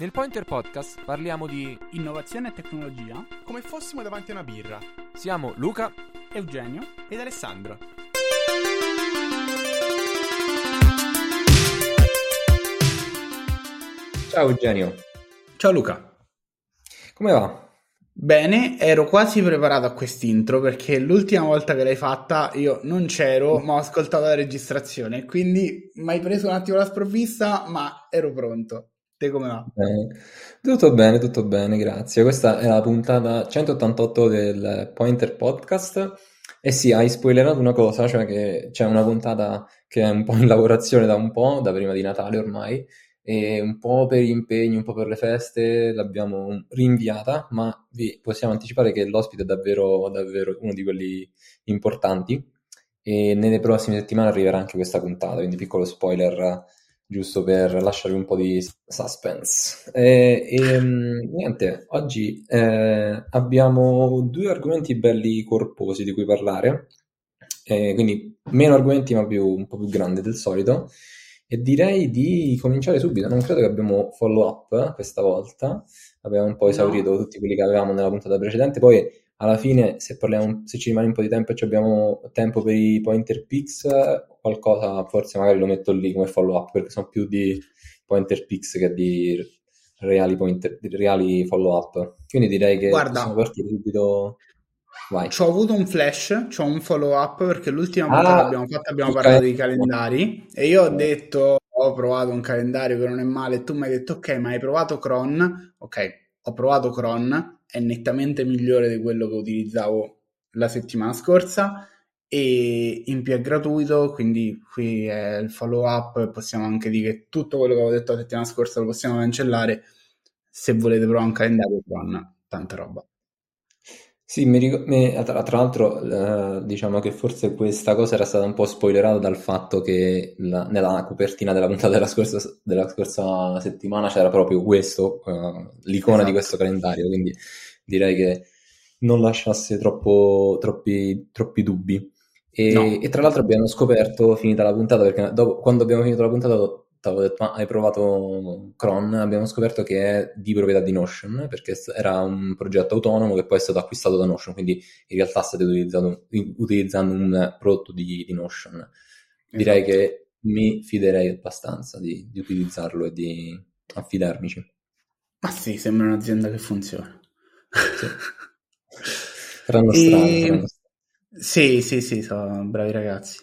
Nel Pointer Podcast parliamo di innovazione e tecnologia come fossimo davanti a una birra. Siamo Luca, Eugenio ed Alessandro. Ciao Eugenio. Ciao Luca. Come va? Bene, ero quasi preparato a quest'intro perché l'ultima volta che l'hai fatta io non c'ero, ma ho ascoltato la registrazione, quindi mi hai preso un attimo la sprovvista, ma ero pronto. Te come va? Bene. Tutto bene, tutto bene, grazie. Questa è la puntata 188 del Pointer Podcast. E sì, hai spoilerato una cosa, cioè che c'è una puntata che è un po' in lavorazione da un po', da prima di Natale ormai, e un po' per gli impegni, un po' per le feste l'abbiamo rinviata, ma vi possiamo anticipare che l'ospite è davvero, davvero uno di quelli importanti e nelle prossime settimane arriverà anche questa puntata, quindi piccolo spoiler giusto per lasciarvi un po' di suspense. E, e niente, oggi eh, abbiamo due argomenti belli corposi di cui parlare, eh, quindi meno argomenti ma più, un po' più grandi del solito. E direi di cominciare subito. Non credo che abbiamo follow up questa volta. Abbiamo un po' esaurito no. tutti quelli che avevamo nella puntata precedente. Poi alla fine, se, parliamo, se ci rimane un po' di tempo e abbiamo tempo per i pointer picks, qualcosa forse magari lo metto lì come follow up perché sono più di pointer picks che di reali, pointer, reali follow up. Quindi direi che Guarda, possiamo partire subito. Vai. Ci ho avuto un flash, c'ho un follow up perché l'ultima volta ah, che abbiamo fatto abbiamo parlato dei calendari e io ho detto ho provato un calendario che non è male e tu mi hai detto ok ma hai provato Cron? Ok, ho provato Cron, è nettamente migliore di quello che utilizzavo la settimana scorsa e in più è gratuito quindi qui è il follow up possiamo anche dire che tutto quello che avevo detto la settimana scorsa lo possiamo cancellare. Se volete provare un calendario Cron, tanta roba sì, mi ric- mi- tra, tra l'altro, eh, diciamo che forse questa cosa era stata un po' spoilerata dal fatto che la- nella copertina della puntata della scorsa, della scorsa settimana c'era proprio questo, eh, l'icona di Esatto. questo calendario, quindi direi che non lasciasse troppo- troppi, troppi dubbi. E, No. e tra l'altro abbiamo scoperto, finita la puntata, perché dopo- quando abbiamo finito la puntata avevo detto, ma hai provato Cron? Abbiamo scoperto che è di proprietà di Notion, perché era un progetto autonomo che poi è stato acquistato da Notion, quindi in realtà state utilizzando, un prodotto di, di Notion. Direi Esatto. che mi fiderei abbastanza di, di utilizzarlo e di affidarmici. Ma sì, sembra un'azienda che funziona. Sì. Faranno strada, E-. Sì, sì, sì, sono bravi ragazzi.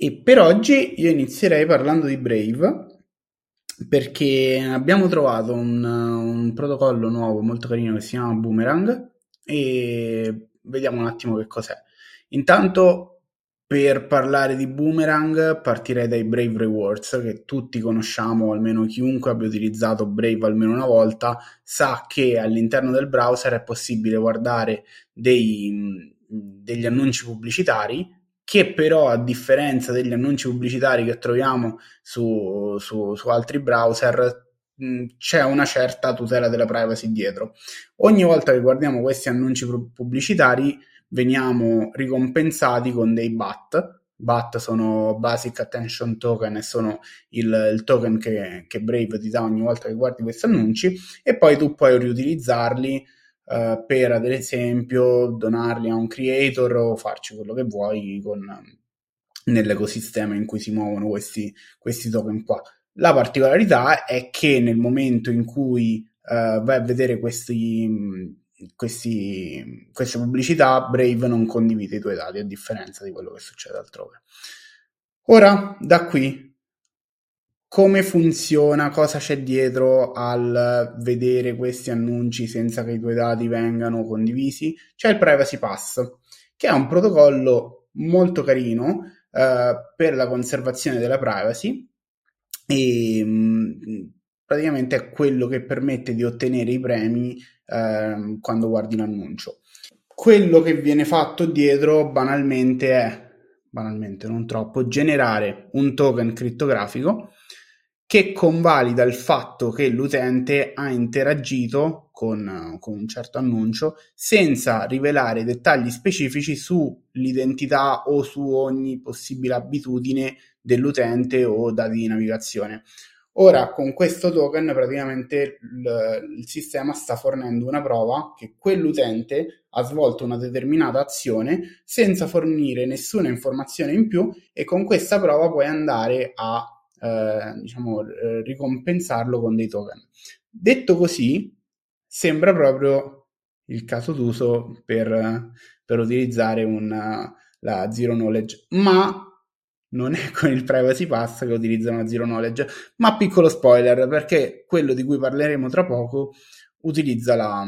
E per oggi io inizierei parlando di Brave perché abbiamo trovato un, un protocollo nuovo molto carino che si chiama Boomerang e vediamo un attimo che cos'è. Intanto per parlare di Boomerang partirei dai Brave Rewards che tutti conosciamo, almeno chiunque abbia utilizzato Brave almeno una volta sa che all'interno del browser è possibile guardare dei, degli annunci pubblicitari che però a differenza degli annunci pubblicitari che troviamo su, su, su altri browser c'è una certa tutela della privacy dietro. Ogni volta che guardiamo questi annunci pu- pubblicitari veniamo ricompensati con dei BAT. BAT sono Basic Attention Token e sono il, il token che, che Brave ti dà ogni volta che guardi questi annunci e poi tu puoi riutilizzarli eh, per ad esempio donarli a un creator o farci quello che vuoi con, nell'ecosistema in cui si muovono questi, questi token qua. La particolarità è che nel momento in cui eh, vai a vedere questi, questi, queste pubblicità, Brave non condivide i tuoi dati, a differenza di quello che succede altrove. Ora, da qui, come funziona, cosa c'è dietro al vedere questi annunci senza che i tuoi dati vengano condivisi? C'è il Privacy Pass, che è un protocollo molto carino eh, per la conservazione della privacy e mh, praticamente è quello che permette di ottenere i premi eh, quando guardi l'annuncio. Quello che viene fatto dietro banalmente è, banalmente non troppo, generare un token crittografico che convalida il fatto che l'utente ha interagito con, con, un certo annuncio senza rivelare dettagli specifici sull'identità o su ogni possibile abitudine dell'utente o dati di navigazione. Ora, con questo token, praticamente il, il, sistema sta fornendo una prova che quell'utente ha svolto una determinata azione senza fornire nessuna informazione in più e con questa prova puoi andare a eh, diciamo, eh, ricompensarlo con dei token. Detto così, sembra proprio il caso d'uso per, per utilizzare una, la zero knowledge, ma non è con il privacy pass che utilizzano la zero knowledge, ma piccolo spoiler perché quello di cui parleremo tra poco utilizza la,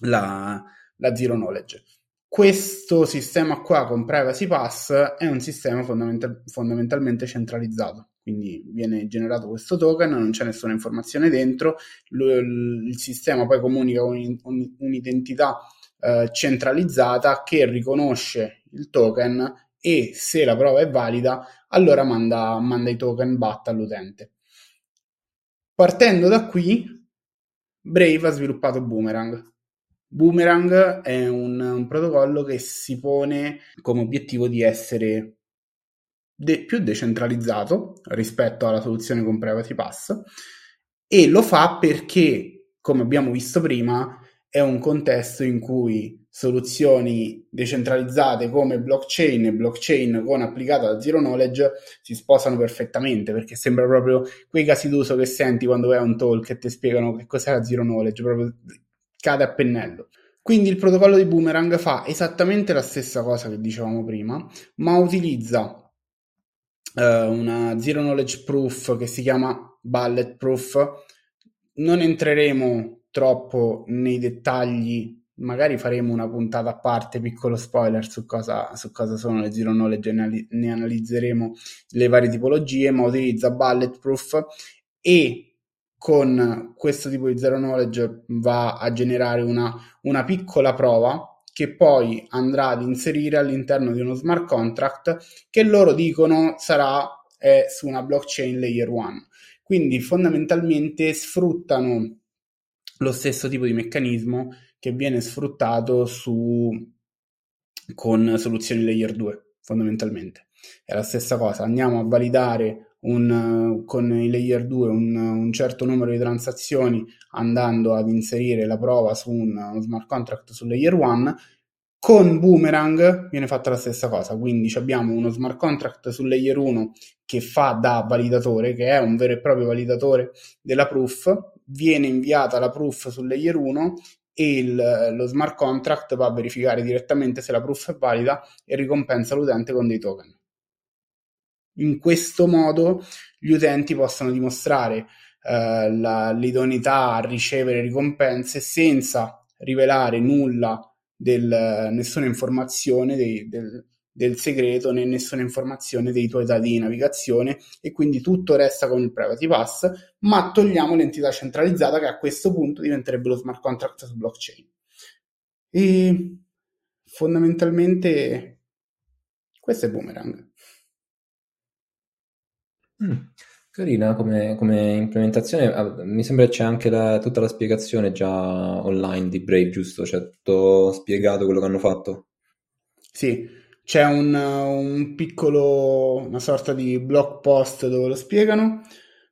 la, la zero knowledge. Questo sistema qua con privacy pass è un sistema fondamental- fondamentalmente centralizzato, quindi viene generato questo token, non c'è nessuna informazione dentro, il, il sistema poi comunica un, un, un'identità eh, centralizzata che riconosce il token e se la prova è valida, allora manda, manda i token BAT all'utente. Partendo da qui, Brave ha sviluppato Boomerang. Boomerang è un, un protocollo che si pone come obiettivo di essere de- più decentralizzato rispetto alla soluzione con Privacy Pass e lo fa perché, come abbiamo visto prima, è un contesto in cui soluzioni decentralizzate come blockchain e blockchain con applicata da zero knowledge si sposano perfettamente perché sembra proprio quei casi d'uso che senti quando vai a un talk e ti spiegano che cos'è la zero knowledge, proprio cade a pennello. Quindi il protocollo di Boomerang fa esattamente la stessa cosa che dicevamo prima, ma utilizza una zero knowledge proof che si chiama bulletproof. Non entreremo troppo nei dettagli, magari faremo una puntata a parte, piccolo spoiler su cosa, su cosa sono le zero knowledge, ne, ne analizzeremo le varie tipologie, ma utilizza bulletproof e con questo tipo di zero knowledge va a generare una, una piccola prova che poi andrà ad inserire all'interno di uno smart contract che loro dicono sarà eh, su una blockchain layer 1. Quindi fondamentalmente sfruttano lo stesso tipo di meccanismo che viene sfruttato su, con soluzioni layer 2, fondamentalmente. È la stessa cosa, andiamo a validare un, con i layer 2 un, un, certo numero di transazioni andando ad inserire la prova su un, uno smart contract su layer 1 con Boomerang viene fatta la stessa cosa, quindi abbiamo uno smart contract su layer 1 che fa da validatore, che è un vero e proprio validatore della proof, viene inviata la proof sul layer 1 e il, lo smart contract va a verificare direttamente se la proof è valida e ricompensa l'utente con dei token. In questo modo gli utenti possono dimostrare eh, la, l'idoneità a ricevere ricompense senza rivelare nulla del, nessuna informazione dei, del, del segreto né nessuna informazione dei tuoi dati di navigazione e quindi tutto resta con il privacy pass, ma togliamo l'entità centralizzata che a questo punto diventerebbe lo smart contract su blockchain. E fondamentalmente questo è Boomerang. Mm, carina come, come, implementazione, ah, mi sembra che c'è anche la, tutta la spiegazione già online di Brave, giusto? C'è tutto spiegato quello che hanno fatto? Sì, c'è un, un piccolo, una sorta di blog post dove lo spiegano.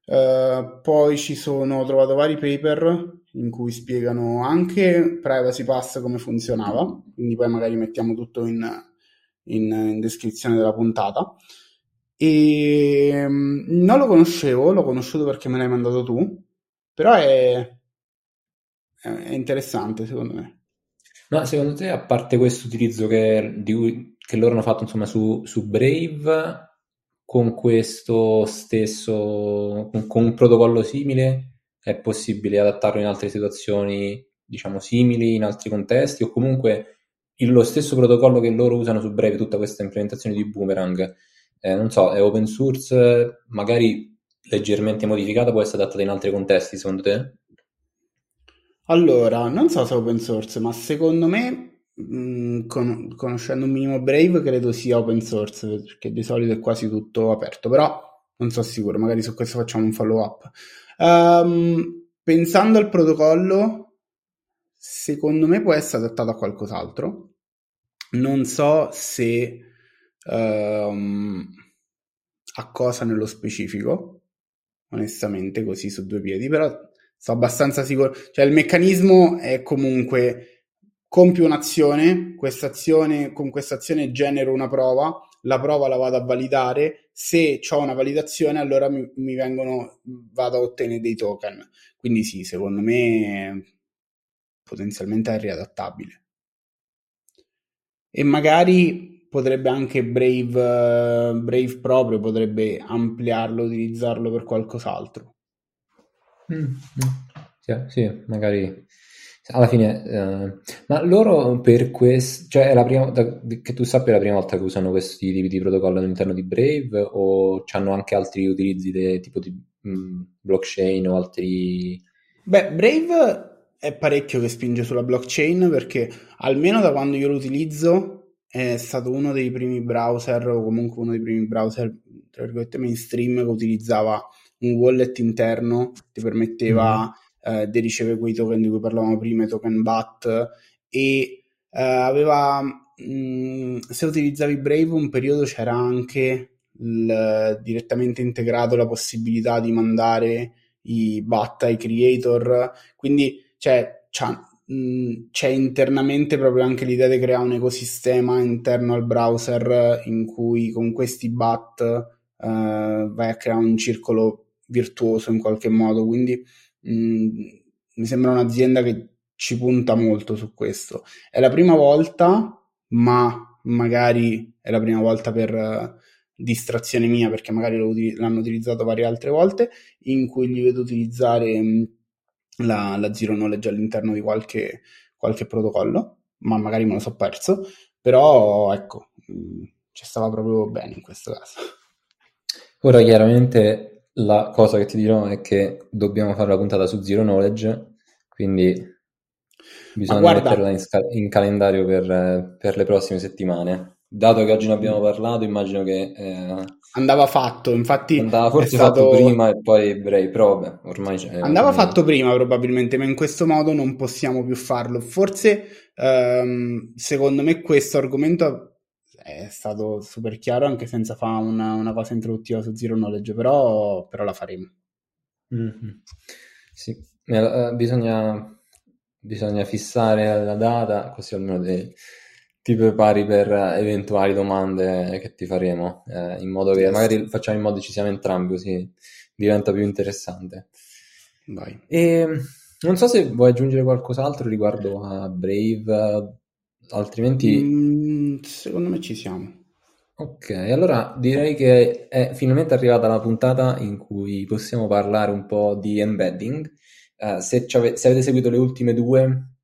Uh, poi ci sono, ho trovato vari paper in cui spiegano anche Privacy Pass come funzionava, quindi poi magari mettiamo tutto in, in, in descrizione della puntata. E um, non lo conoscevo, l'ho conosciuto perché me l'hai mandato tu, però è, è interessante secondo me. Ma secondo te, a parte questo utilizzo che, di, che loro hanno fatto insomma, su, su Brave, con questo stesso, con, con, un protocollo simile, è possibile adattarlo in altre situazioni, diciamo, simili, in altri contesti, o comunque il, lo stesso protocollo che loro usano su Brave, tutta questa implementazione di Boomerang, eh, non so, è open source, magari leggermente modificata, può essere adattata in altri contesti, secondo te? Allora, non so se è open source, ma secondo me, mh, mm, con- conoscendo un minimo Brave, credo sia open source, perché di solito è quasi tutto aperto, però non so sicuro, magari su questo facciamo un follow up. Um, pensando al protocollo, secondo me può essere adattato a qualcos'altro. Non so se um, a cosa nello specifico, onestamente, così su due piedi, però sono abbastanza sicuro. Cioè, il meccanismo è comunque compio un'azione, questa azione, con questa azione genero una prova, la prova la vado a validare, se ho una validazione allora mi, mi vengono, vado a ottenere dei token. Quindi sì, secondo me potenzialmente è riadattabile. E magari potrebbe anche Brave, Brave proprio, potrebbe ampliarlo, utilizzarlo per qualcos'altro. Mm, mm. Sì, sì, magari alla fine, eh, ma loro per questo, cioè è la prima da, che tu sappia è la prima volta che usano questi tipi di protocollo all'interno di Brave o hanno anche altri utilizzi de, tipo di mh, mm, blockchain o altri... Beh, Brave è parecchio che spinge sulla blockchain perché almeno da quando io lo utilizzo è stato uno dei primi browser o comunque uno dei primi browser tra virgolette mainstream che utilizzava un wallet interno che ti permetteva mm eh, di ricevere quei token di cui parlavamo prima, i token BAT, e eh, aveva, mh, mm, se utilizzavi Brave un periodo c'era anche il, direttamente integrato la possibilità di mandare i BAT ai creator, quindi cioè, c'è, mh, c'è internamente proprio anche l'idea di creare un ecosistema interno al browser in cui con questi BAT uh, vai a creare un circolo virtuoso in qualche modo, quindi Mm, mi sembra un'azienda che ci punta molto su questo. È la prima volta, ma magari è la prima volta per uh, distrazione mia, perché magari l'hanno utilizzato varie altre volte, in cui li vedo utilizzare um, la, la, zero knowledge all'interno di qualche, qualche protocollo, ma magari me lo so perso. Però ecco, mm, ci stava proprio bene in questo caso. Ora chiaramente la cosa che ti dirò è che dobbiamo fare la puntata su Zero Knowledge, quindi bisogna guarda, metterla in, sca- in calendario per, per, le prossime settimane. Dato che oggi ne abbiamo parlato, immagino che eh, andava fatto. Infatti, andava forse stato... fatto prima e poi Bray, però vabbè, ormai c'è. Andava fatto prima, probabilmente, ma in questo modo non possiamo più farlo. Forse, ehm, secondo me, questo argomento è stato super chiaro anche senza fare una, una cosa introduttiva su Zero Knowledge, però, però la faremo. Mm-hmm. Sì, eh, bisogna, bisogna, fissare la data, così almeno te, ti prepari per eventuali domande che ti faremo, eh, in modo che magari facciamo in modo che ci siamo entrambi, così diventa più interessante. Vai. E, non so se vuoi aggiungere qualcos'altro riguardo a Brave, altrimenti... Mm, secondo me ci siamo. Ok, allora direi che è finalmente arrivata la puntata in cui possiamo parlare un po' di embedding. Uh, se, ave- se, avete seguito le ultime due,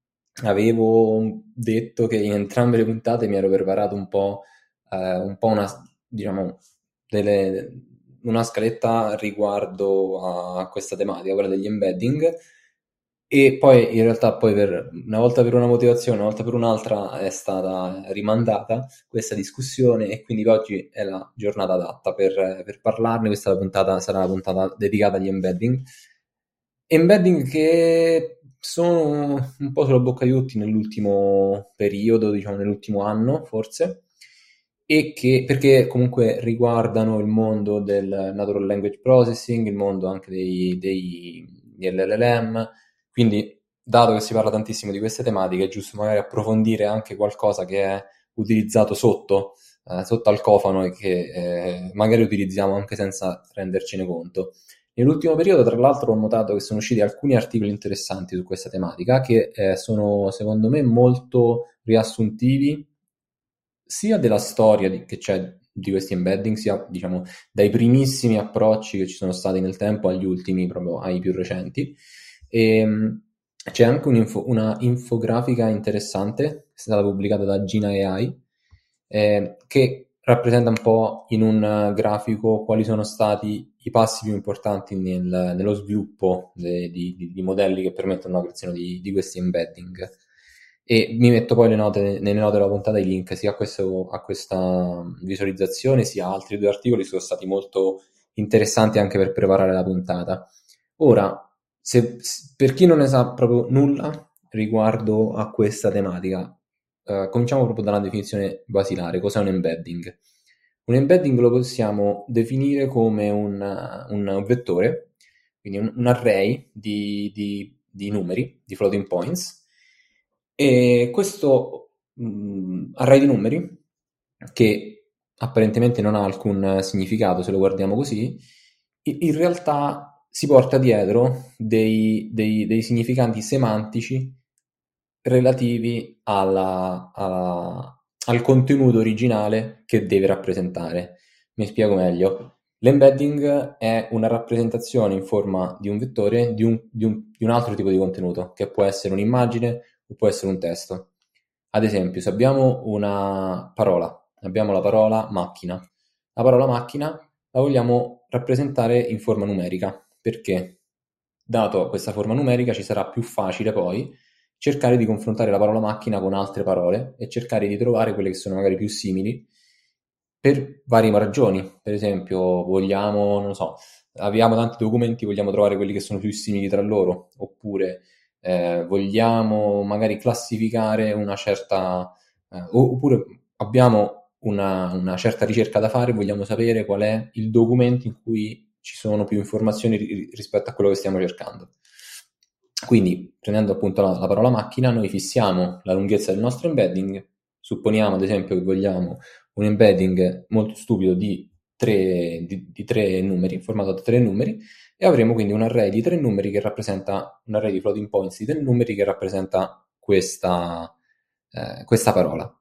avevo detto che in entrambe le puntate mi ero preparato un po', uh, un po una, diciamo, delle, una scaletta riguardo a questa tematica, quella degli embedding e poi in realtà poi per, una volta per una motivazione, una volta per un'altra è stata rimandata questa discussione e quindi oggi è la giornata adatta per, per parlarne, questa puntata sarà la puntata dedicata agli embedding. Embedding che sono un po' sulla bocca di tutti nell'ultimo periodo, diciamo nell'ultimo anno forse, e che perché comunque riguardano il mondo del natural language processing, il mondo anche dei, dei, degli LLM, quindi, dato che si parla tantissimo di queste tematiche, è giusto magari approfondire anche qualcosa che è utilizzato sotto, eh, sotto al cofano e che eh, magari utilizziamo anche senza rendercene conto. Nell'ultimo periodo, tra l'altro, ho notato che sono usciti alcuni articoli interessanti su questa tematica che eh, sono, secondo me, molto riassuntivi sia della storia di, che c'è di questi embedding, sia diciamo dai primissimi approcci che ci sono stati nel tempo agli ultimi, proprio ai più recenti. E, ehm, c'è anche una infografica interessante, è stata pubblicata da Gina AI, eh, che rappresenta un po' in un grafico quali sono stati i passi più importanti nel, nello sviluppo de, di, di, di, modelli che permettono la creazione di, di, questi embedding. E mi metto poi note, nelle note della puntata i link sia a, questo, a questa visualizzazione sia a altri due articoli, sono stati molto interessanti anche per preparare la puntata. Ora, se, per chi non ne sa proprio nulla riguardo a questa tematica, eh, cominciamo proprio dalla definizione basilare. Cos'è un embedding? Un embedding lo possiamo definire come un, un vettore quindi un, un array di, di, di, numeri, di floating points, e questo mh, mm, array di numeri, che apparentemente non ha alcun significato se lo guardiamo così, in realtà si porta dietro dei, dei, dei significanti semantici relativi alla, alla, al contenuto originale che deve rappresentare. Mi spiego meglio. L'embedding è una rappresentazione in forma di un vettore di un, di, un, di un, altro tipo di contenuto, che può essere un'immagine o può essere un testo. Ad esempio, se abbiamo una parola, abbiamo la parola macchina. La parola macchina la vogliamo rappresentare in forma numerica, perché dato questa forma numerica ci sarà più facile poi cercare di confrontare la parola macchina con altre parole e cercare di trovare quelle che sono magari più simili per varie ragioni. Per esempio, vogliamo, non so, abbiamo tanti documenti, vogliamo trovare quelli che sono più simili tra loro, oppure eh, vogliamo magari classificare una certa, eh, oppure abbiamo una, una, certa ricerca da fare, vogliamo sapere qual è il documento in cui ci sono più informazioni rispetto a quello che stiamo cercando. Quindi, prendendo appunto la, la, parola macchina, noi fissiamo la lunghezza del nostro embedding, supponiamo ad esempio che vogliamo un embedding molto stupido di tre, di, di tre numeri, formato da tre numeri, e avremo quindi un array di tre numeri che rappresenta, un array di floating points di tre numeri che rappresenta questa, eh, questa parola.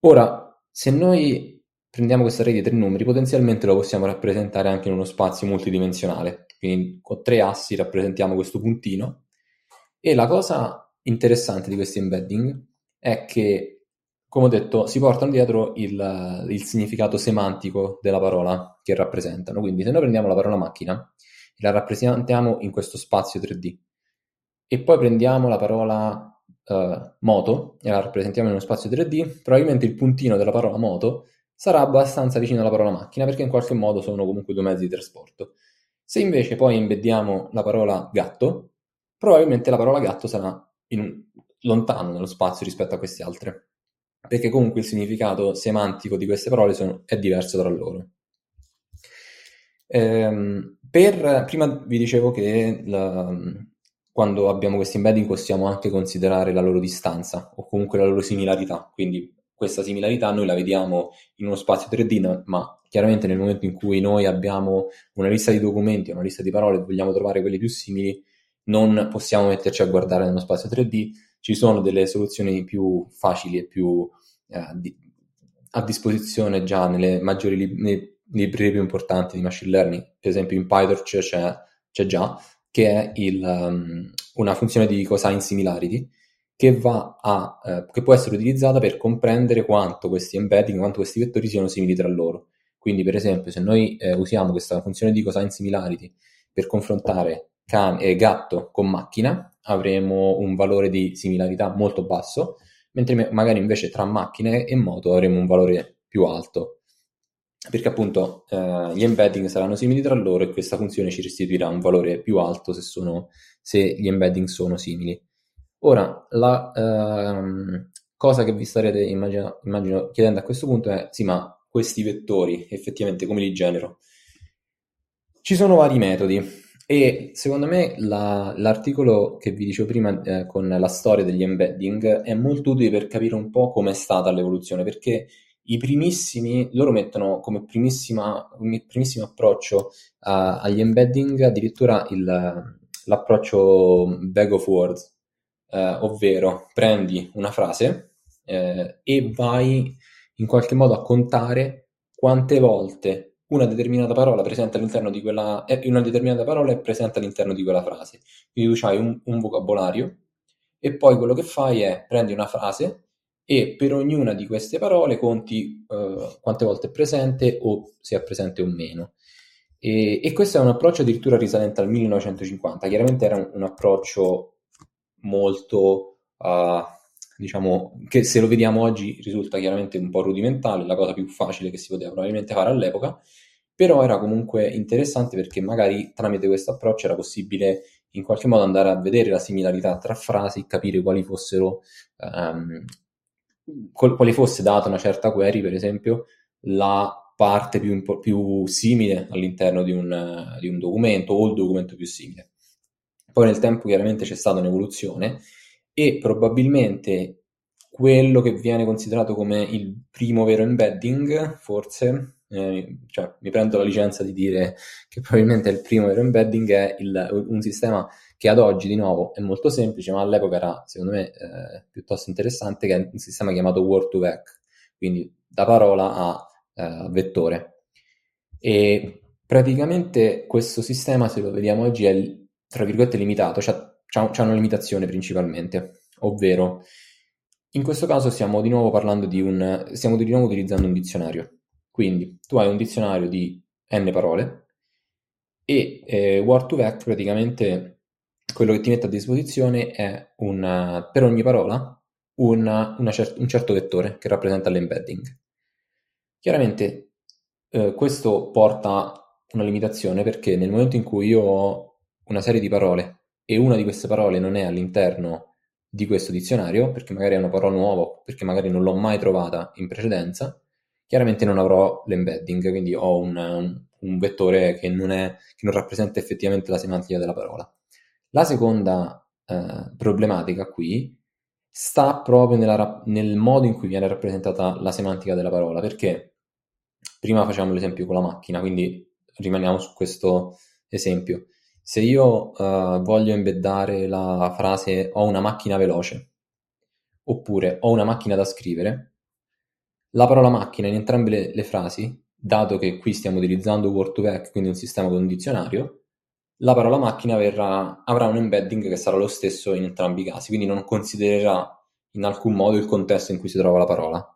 Ora, se noi prendiamo questo array di tre numeri, potenzialmente lo possiamo rappresentare anche in uno spazio multidimensionale, quindi con tre assi rappresentiamo questo puntino. E la cosa interessante di questi embedding è che, come ho detto, si portano dietro il, il significato semantico della parola che rappresentano. Quindi se noi prendiamo la parola macchina e la rappresentiamo in questo spazio 3D e poi prendiamo la parola Uh, moto e la rappresentiamo in uno spazio 3D, probabilmente il puntino della parola moto sarà abbastanza vicino alla parola macchina perché in qualche modo sono comunque due mezzi di trasporto. Se invece poi embeddiamo la parola gatto, probabilmente la parola gatto sarà un, lontano nello spazio rispetto a queste altre, perché comunque il significato semantico di queste parole sono, è diverso tra loro. Ehm, per, prima vi dicevo che la, quando abbiamo questi embedding possiamo anche considerare la loro distanza o comunque la loro similarità, quindi questa similarità noi la vediamo in uno spazio 3D, ma chiaramente nel momento in cui noi abbiamo una lista di documenti, una lista di parole e vogliamo trovare quelli più simili, non possiamo metterci a guardare nello spazio 3D, ci sono delle soluzioni più facili e più eh, di, a disposizione già nelle maggiori lib- librerie più importanti di machine learning, per esempio in PyTorch c'è, c'è già, che è il, um, una funzione di cosine similarity, che, a, eh, che può essere utilizzata per comprendere quanto questi embedding, quanto questi vettori siano simili tra loro. Quindi, per esempio, se noi eh, usiamo questa funzione di cosine similarity per confrontare can- eh, gatto con macchina, avremo un valore di similarità molto basso, mentre magari invece tra macchine e moto avremo un valore più alto. Perché appunto eh, gli embedding saranno simili tra loro e questa funzione ci restituirà un valore più alto se, sono, se gli embedding sono simili. Ora, la ehm, cosa che vi starete immagino, immagino, chiedendo a questo punto è, sì, ma questi vettori effettivamente come li genero? Ci sono vari metodi e secondo me la, l'articolo che vi dicevo prima eh, con la storia degli embedding è molto utile per capire un po' come è stata l'evoluzione, perché i primissimi, loro mettono come primissima, primissimo approccio uh, agli embedding addirittura il, l'approccio bag of words, eh, ovvero prendi una frase eh, e vai in qualche modo a contare quante volte una determinata parola presente all'interno di quella eh, una determinata parola è presente all'interno di quella frase. Quindi tu hai un, un vocabolario e poi quello che fai è prendi una frase e per ognuna di queste parole conti uh, quante volte è presente o se è presente o meno. E, e, questo è un approccio addirittura risalente al 1950. Chiaramente era un, un approccio molto, uh, diciamo, che se lo vediamo oggi risulta chiaramente un po' rudimentale, la cosa più facile che si poteva probabilmente fare all'epoca, però era comunque interessante perché magari tramite questo approccio era possibile in qualche modo andare a vedere la similarità tra frasi, capire quali fossero, um, quali fosse data una certa query, per esempio, la parte più, più simile all'interno di un, di un documento o il documento più simile. Poi nel tempo chiaramente c'è stata un'evoluzione e probabilmente quello che viene considerato come il primo vero embedding, forse, eh, cioè mi prendo la licenza di dire che probabilmente il primo vero embedding è il, un sistema che ad oggi di nuovo è molto semplice, ma all'epoca era secondo me eh, piuttosto interessante, che è un sistema chiamato Word2Vec, quindi da parola a eh, vettore. E praticamente questo sistema, se lo vediamo oggi, è tra virgolette limitato, cioè c'è una limitazione principalmente, ovvero in questo caso stiamo di nuovo parlando di un, stiamo di nuovo utilizzando un dizionario. Quindi tu hai un dizionario di n parole e eh, Word2Vec praticamente quello che ti mette a disposizione è una, per ogni parola una, una cer- un certo vettore che rappresenta l'embedding. Chiaramente eh, questo porta una limitazione perché nel momento in cui io ho una serie di parole e una di queste parole non è all'interno di questo dizionario, perché magari è una parola nuova, perché magari non l'ho mai trovata in precedenza, chiaramente non avrò l'embedding, quindi ho un, un, vettore che non, è, che non, rappresenta effettivamente la semantica della parola. La seconda eh, problematica qui sta proprio nella, nel modo in cui viene rappresentata la semantica della parola, perché prima facciamo l'esempio con la macchina, quindi rimaniamo su questo esempio. Se io uh, voglio embeddare la frase ho una macchina veloce oppure ho una macchina da scrivere, la parola macchina in entrambe le, le frasi, dato che qui stiamo utilizzando Word2Vec, quindi un sistema con un dizionario, la parola macchina verrà, avrà un embedding che sarà lo stesso in entrambi i casi, quindi non considererà in alcun modo il contesto in cui si trova la parola.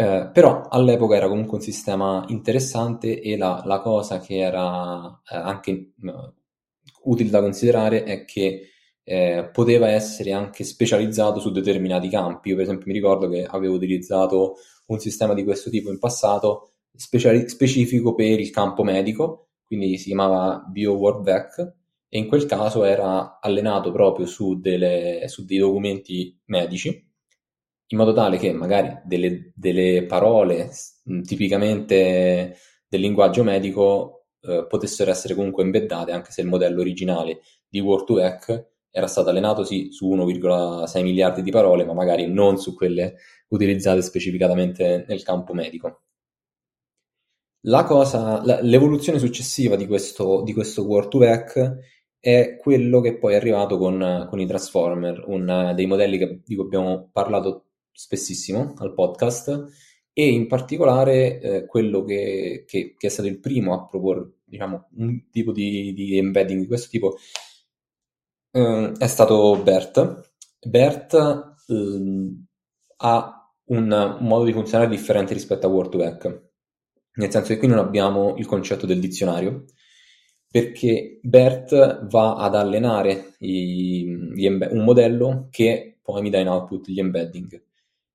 Eh, però all'epoca era comunque un sistema interessante e la, la cosa che era eh, anche eh, utile da considerare è che eh, poteva essere anche specializzato su determinati campi. Io per esempio mi ricordo che avevo utilizzato un sistema di questo tipo in passato speciali- specifico per il campo medico, quindi si chiamava BioWordVec e in quel caso era allenato proprio su, delle, su dei documenti medici in modo tale che magari delle, delle parole tipicamente del linguaggio medico eh, potessero essere comunque embeddate, anche se il modello originale di Word2Vec era stato allenato sì su 1,6 miliardi di parole, ma magari non su quelle utilizzate specificatamente nel campo medico. Cosa, la, l'evoluzione successiva di questo, di questo Word2Vec è quello che poi è arrivato con, con i Transformer, un dei modelli che, di cui abbiamo parlato spessissimo al podcast e in particolare eh, quello che, che, che, è stato il primo a proporre diciamo, un tipo di, di embedding di questo tipo eh, è stato Bert. Bert eh, ha un, modo di funzionare differente rispetto a Word2Vec, nel senso che qui non abbiamo il concetto del dizionario, perché Bert va ad allenare i, embe- un modello che poi mi dà in output gli embedding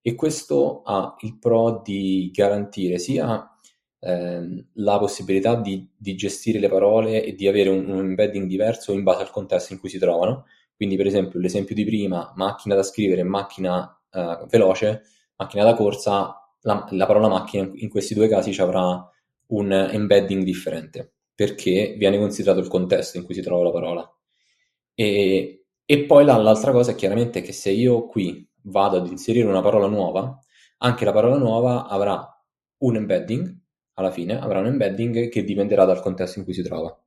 e questo ha il pro di garantire sia eh, la possibilità di, di, gestire le parole e di avere un, un, embedding diverso in base al contesto in cui si trovano. Quindi, per esempio, l'esempio di prima, macchina da scrivere macchina eh, veloce, macchina da corsa, la, la, parola macchina in questi due casi ci avrà un embedding differente perché viene considerato il contesto in cui si trova la parola. E, e poi l'altra cosa è chiaramente che se io qui vado ad inserire una parola nuova, anche la parola nuova avrà un embedding, alla fine avrà un embedding che dipenderà dal contesto in cui si trova.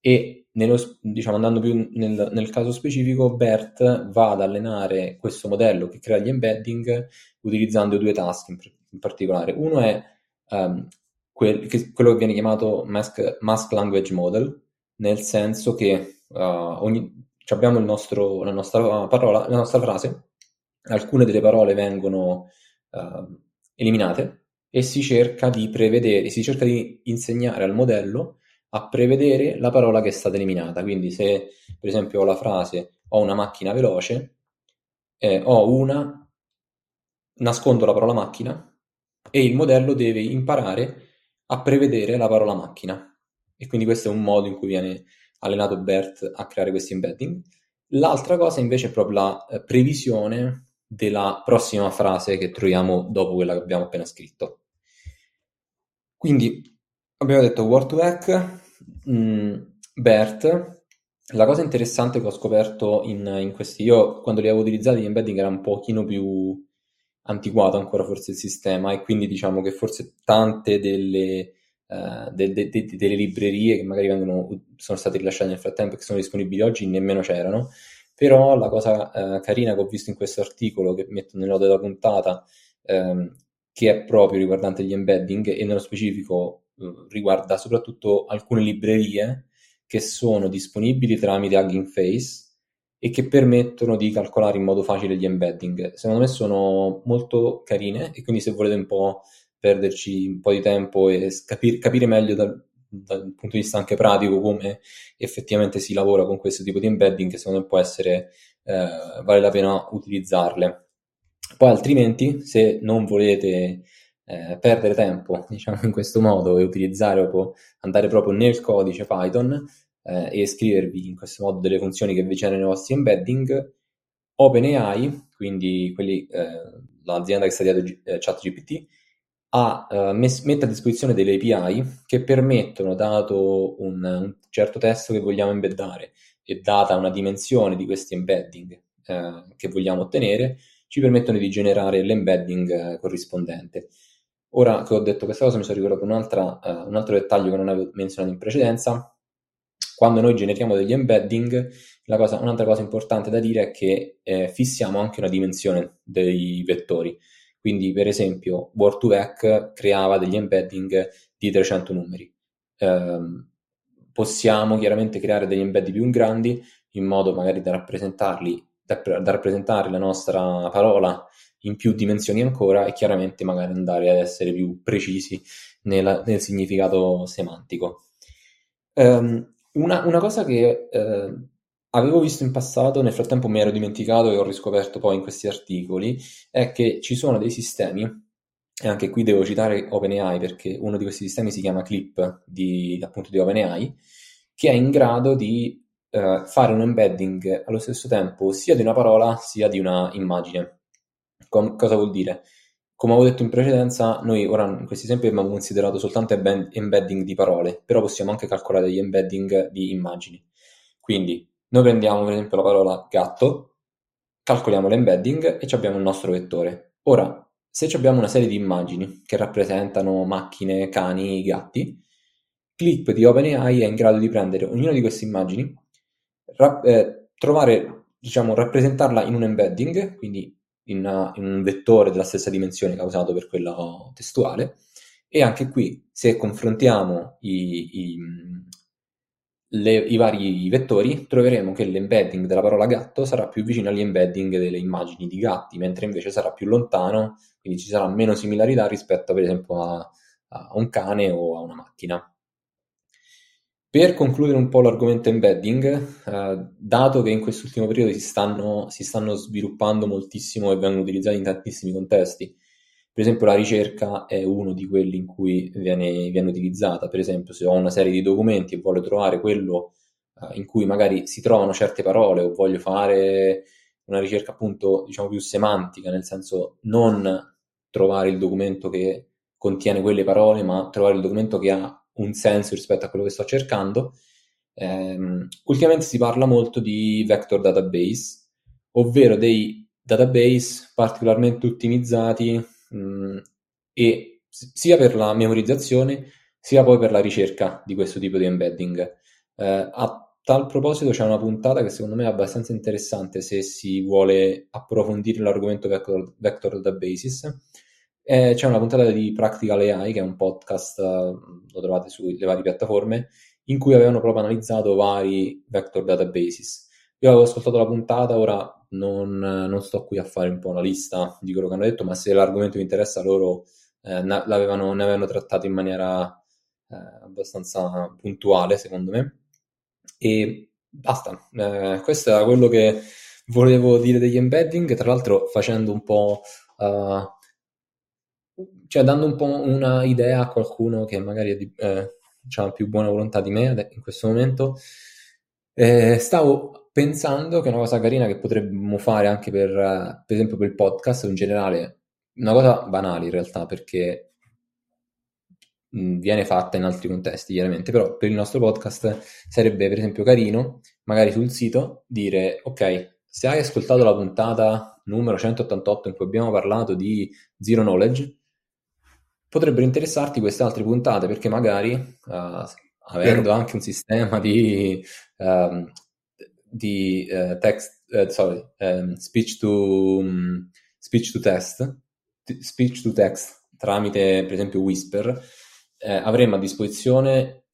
E nello, diciamo, andando più nel, nel, caso specifico, Bert va ad allenare questo modello che crea gli embedding utilizzando due task in, in particolare. Uno è um, quel, che, quello che viene chiamato mask, mask, Language Model, nel senso che uh, ogni, abbiamo nostro, la nostra parola, la nostra frase, alcune delle parole vengono uh, eliminate e si cerca di prevedere, si cerca di insegnare al modello a prevedere la parola che è stata eliminata. Quindi se per esempio ho la frase ho una macchina veloce, eh, ho una, nascondo la parola macchina e il modello deve imparare a prevedere la parola macchina. E quindi questo è un modo in cui viene allenato Bert a creare questi embedding. L'altra cosa invece è proprio la eh, previsione della prossima frase che troviamo dopo quella che abbiamo appena scritto. Quindi abbiamo detto Word to Hack, mh, BERT. La cosa interessante che ho scoperto in, in questi, io quando li avevo utilizzati gli embedding era un pochino più antiquato ancora forse il sistema e quindi diciamo che forse tante delle, uh, de, de, de, delle librerie che magari vengono, sono state rilasciate nel frattempo e che sono disponibili oggi nemmeno c'erano. Però la cosa uh, carina che ho visto in questo articolo che metto nelle note della puntata, um, che è proprio riguardante gli embedding e nello specifico uh, riguarda soprattutto alcune librerie che sono disponibili tramite Hugging Face e che permettono di calcolare in modo facile gli embedding. Secondo me sono molto carine e quindi se volete un po' perderci un po' di tempo e capire, capire meglio dal, dal, punto di vista anche pratico come effettivamente si lavora con questo tipo di embedding, secondo me può essere, eh, vale la pena utilizzarle. Poi altrimenti, se non volete eh, perdere tempo, diciamo in questo modo, e utilizzare andare proprio nel codice Python, eh, e scrivervi in questo modo delle funzioni che vi generano i vostri embedding, OpenAI, quindi quelli, eh, l'azienda che sta dietro eh, ChatGPT, ha, eh, mes- mette a disposizione delle API che permettono, dato un, un, certo testo che vogliamo embeddare e data una dimensione di questi embedding eh, che vogliamo ottenere, ci permettono di generare l'embedding eh, corrispondente. Ora che ho detto questa cosa mi sono ricordato uh, un altro dettaglio che non avevo menzionato in precedenza, quando noi generiamo degli embedding, cosa, un'altra cosa importante da dire è che eh, fissiamo anche una dimensione dei vettori. Quindi, per esempio, Word2Vec creava degli embedding di 300 numeri. Eh, possiamo chiaramente creare degli embedding più grandi in modo magari da rappresentarli, da, da rappresentare la nostra parola in più dimensioni ancora e chiaramente magari andare ad essere più precisi nella, nel significato semantico. Um, una, una cosa che eh, avevo visto in passato, nel frattempo mi ero dimenticato e ho riscoperto poi in questi articoli, è che ci sono dei sistemi, e anche qui devo citare OpenAI perché uno di questi sistemi si chiama Clip di, appunto di OpenAI, che è in grado di eh, fare un embedding allo stesso tempo sia di una parola sia di una immagine. Com- cosa vuol dire? Come avevo detto in precedenza, noi ora in questi esempi abbiamo considerato soltanto embedding di parole, però possiamo anche calcolare degli embedding di immagini. Quindi noi prendiamo per esempio la parola gatto, calcoliamo l'embedding e abbiamo il nostro vettore. Ora, se abbiamo una serie di immagini che rappresentano macchine, cani, gatti, Clip di OpenAI è in grado di prendere ognuna di queste immagini, rap- eh, trovare, diciamo, rappresentarla in un embedding, quindi in, in, un vettore della stessa dimensione causato per quello testuale. E anche qui, se confrontiamo i, i, le, i vari vettori, troveremo che l'embedding della parola gatto sarà più vicino agli embedding delle immagini di gatti, mentre invece sarà più lontano, quindi ci sarà meno similarità rispetto per esempio a, a un cane o a una macchina. Per concludere un po' l'argomento embedding, eh, dato che in quest'ultimo periodo si stanno, si stanno, sviluppando moltissimo e vengono utilizzati in tantissimi contesti, per esempio la ricerca è uno di quelli in cui viene, viene utilizzata, per esempio se ho una serie di documenti e voglio trovare quello eh, in cui magari si trovano certe parole o voglio fare una ricerca appunto diciamo più semantica, nel senso non trovare il documento che contiene quelle parole, ma trovare il documento che ha un senso rispetto a quello che sto cercando. Um, ultimamente si parla molto di vector database, ovvero dei database particolarmente ottimizzati um, e sia per la memorizzazione sia poi per la ricerca di questo tipo di embedding. Uh, a tal proposito c'è una puntata che secondo me è abbastanza interessante se si vuole approfondire l'argomento vector, vector databases eh, c'è una puntata di Practical AI, che è un podcast, lo trovate sulle varie piattaforme, in cui avevano proprio analizzato vari vector databases. Io avevo ascoltato la puntata, ora non, non sto qui a fare un po' una lista di quello che hanno detto, ma se l'argomento mi interessa, loro eh, ne, avevano, trattato in maniera eh, abbastanza puntuale, secondo me. E basta, eh, questo era quello che volevo dire degli embedding, tra l'altro facendo un po' uh, cioè dando un po' una idea a qualcuno che magari è eh, ha più buona volontà di me in questo momento, eh, stavo pensando che una cosa carina che potremmo fare anche per, uh, per esempio per il podcast in generale, una cosa banale in realtà, perché viene fatta in altri contesti, chiaramente, però per il nostro podcast sarebbe per esempio carino, magari sul sito, dire ok, se hai ascoltato la puntata numero 188 in cui abbiamo parlato di Zero Knowledge, potrebbero interessarti queste altre puntate perché magari uh, avendo anche un sistema di, um, di uh, text, uh, sorry, um, speech, to, um, speech to text, speech to text tramite per esempio Whisper, eh, avremo a disposizione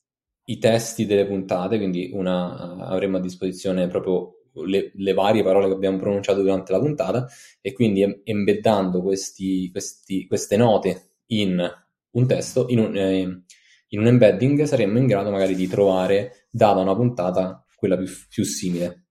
i testi delle puntate, quindi una, avremo a disposizione proprio le, le, varie parole che abbiamo pronunciato durante la puntata e quindi embeddando questi, questi, queste note in un testo, in un, eh, in un, embedding, saremmo in grado magari di trovare, data una puntata, quella più, più simile.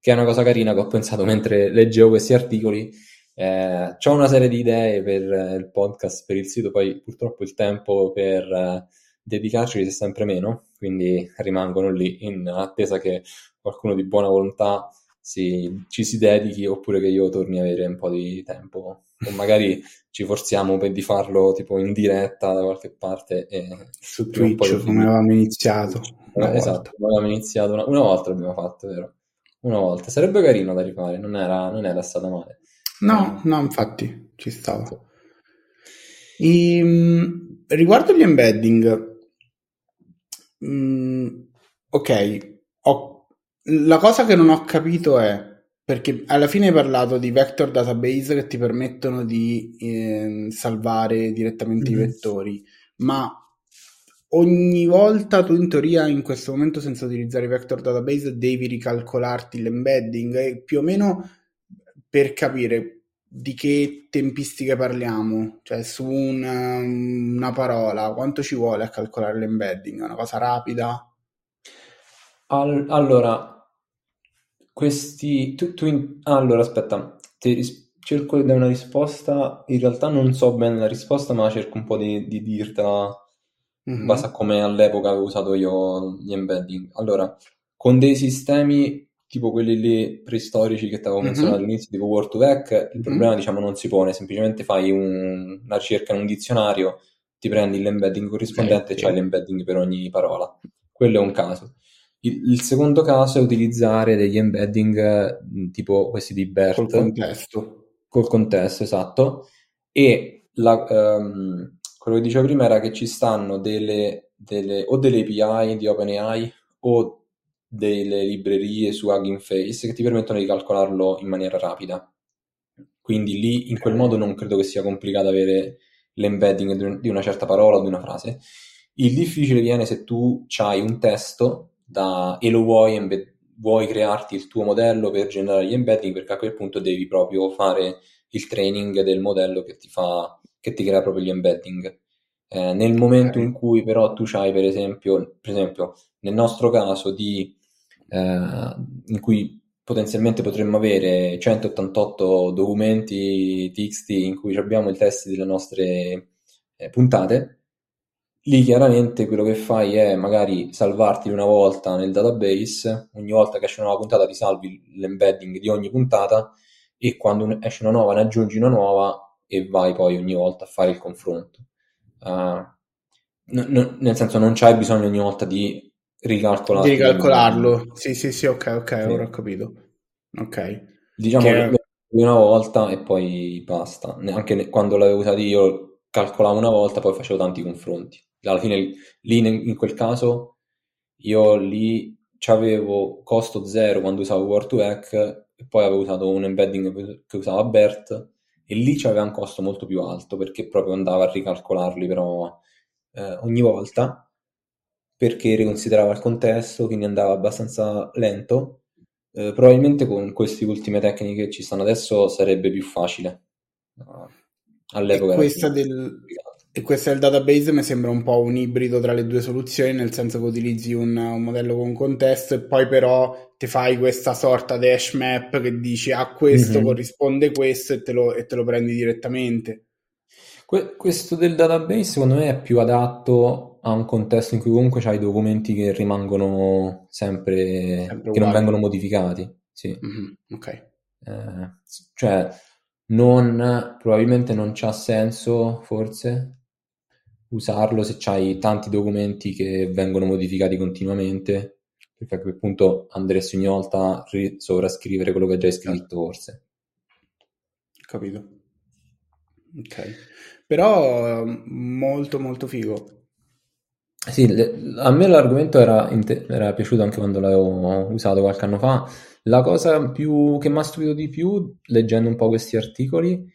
Che è una cosa carina che ho pensato mentre leggevo questi articoli eh, ho una serie di idee per eh, il podcast, per il sito, poi purtroppo il tempo per eh, dedicarci è sempre meno, quindi rimangono lì in attesa che qualcuno di buona volontà si, ci si dedichi oppure che io torni a avere un po' di tempo o magari ci forziamo per di farlo tipo in diretta da qualche parte su Twitch come avevamo iniziato. Una esatto, avevamo iniziato una, una volta l'abbiamo fatto vero? Una volta. Sarebbe carino da rifare non era, non era stata male. No, no, infatti ci stava. E, ehm, riguardo gli embedding, mh, mm, ok, ho, la cosa che non ho capito è perché alla fine hai parlato di vector database che ti permettono di eh, salvare direttamente mm-hmm. i vettori, ma ogni volta tu in teoria in questo momento senza utilizzare vector database devi ricalcolarti l'embedding e più o meno per capire di che tempistiche parliamo, cioè su una, una parola, quanto ci vuole a calcolare l'embedding? È una cosa rapida? All- allora, questi... Tu, tu in... allora, aspetta, ti ris- cerco di dare una risposta, in realtà non so bene la risposta, ma cerco un po' di, di dirtela mm-hmm. in base a come all'epoca avevo usato io gli embedding. Allora, con dei sistemi tipo quelli lì preistorici che ti avevo menzionato mm-hmm. all'inizio, tipo Word to Vec, il mm-hmm. problema diciamo non si pone, semplicemente fai un, una ricerca in un dizionario, ti prendi l'embedding corrispondente e c'hai l'embedding per ogni parola. Quello è un caso. Il, il, secondo caso è utilizzare degli embedding tipo questi di BERT. Col contesto. Col contesto, esatto. E la, um, quello che dicevo prima era che ci stanno delle, delle o delle API di OpenAI o delle librerie su Hugging Face che ti permettono di calcolarlo in maniera rapida. Quindi lì in quel modo non credo che sia complicato avere l'embedding di una certa parola o di una frase. Il difficile viene se tu hai un testo da, e lo vuoi, embed- vuoi crearti il tuo modello per generare gli embedding, perché a quel punto devi proprio fare il training del modello che ti, fa, che ti crea proprio gli embedding. Eh, nel momento in cui però tu hai, per esempio, per esempio, nel nostro caso di eh, in cui potenzialmente potremmo avere 188 documenti TXT in cui abbiamo i testi delle nostre eh, puntate, lì chiaramente quello che fai è magari salvarti una volta nel database, ogni volta che esce una nuova puntata ti salvi l'embedding di ogni puntata e quando esce una nuova ne aggiungi una nuova e vai poi ogni volta a fare il confronto. Uh, n- n- nel senso non c'hai bisogno ogni volta di ricalcolarlo. Di ricalcolarlo. Sì, sì, sì, ok, ok, sì. ora ho capito. Ok. Diciamo che... una volta e poi basta. Anche quando l'avevo usato io calcolavo una volta, poi facevo tanti confronti. Alla fine lì in quel caso io lì avevo costo zero quando usavo Word2Hack e poi avevo usato un embedding che usava BERT e lì c'aveva un costo molto più alto perché proprio andava a ricalcolarli però eh, ogni volta perché riconsiderava il contesto, quindi andava abbastanza lento. Eh, probabilmente con queste ultime tecniche che ci stanno adesso sarebbe più facile. All'epoca e questa, del, e questa del database mi sembra un po' un ibrido tra le due soluzioni, nel senso che utilizzi un, un modello con contesto e poi però ti fai questa sorta di hash map che dici a ah, questo mm-hmm. corrisponde questo e te, lo, e te lo prendi direttamente. Que- questo del database secondo me è più adatto a un contesto in cui comunque c'hai documenti che rimangono sempre, sempre che non vengono modificati. Sì. Mm-hmm. Ok. Eh, cioè, non, probabilmente non c'ha senso, forse, usarlo se c'hai tanti documenti che vengono modificati continuamente, perché a quel punto andresti ogni volta a ri- sovrascrivere quello che hai già scritto, forse. Capito. Ok. Però molto molto figo. Sì, le- a me l'argomento era, era piaciuto anche quando l'avevo usato qualche anno fa. La cosa più, che mi ha stupito di più, leggendo un po' questi articoli,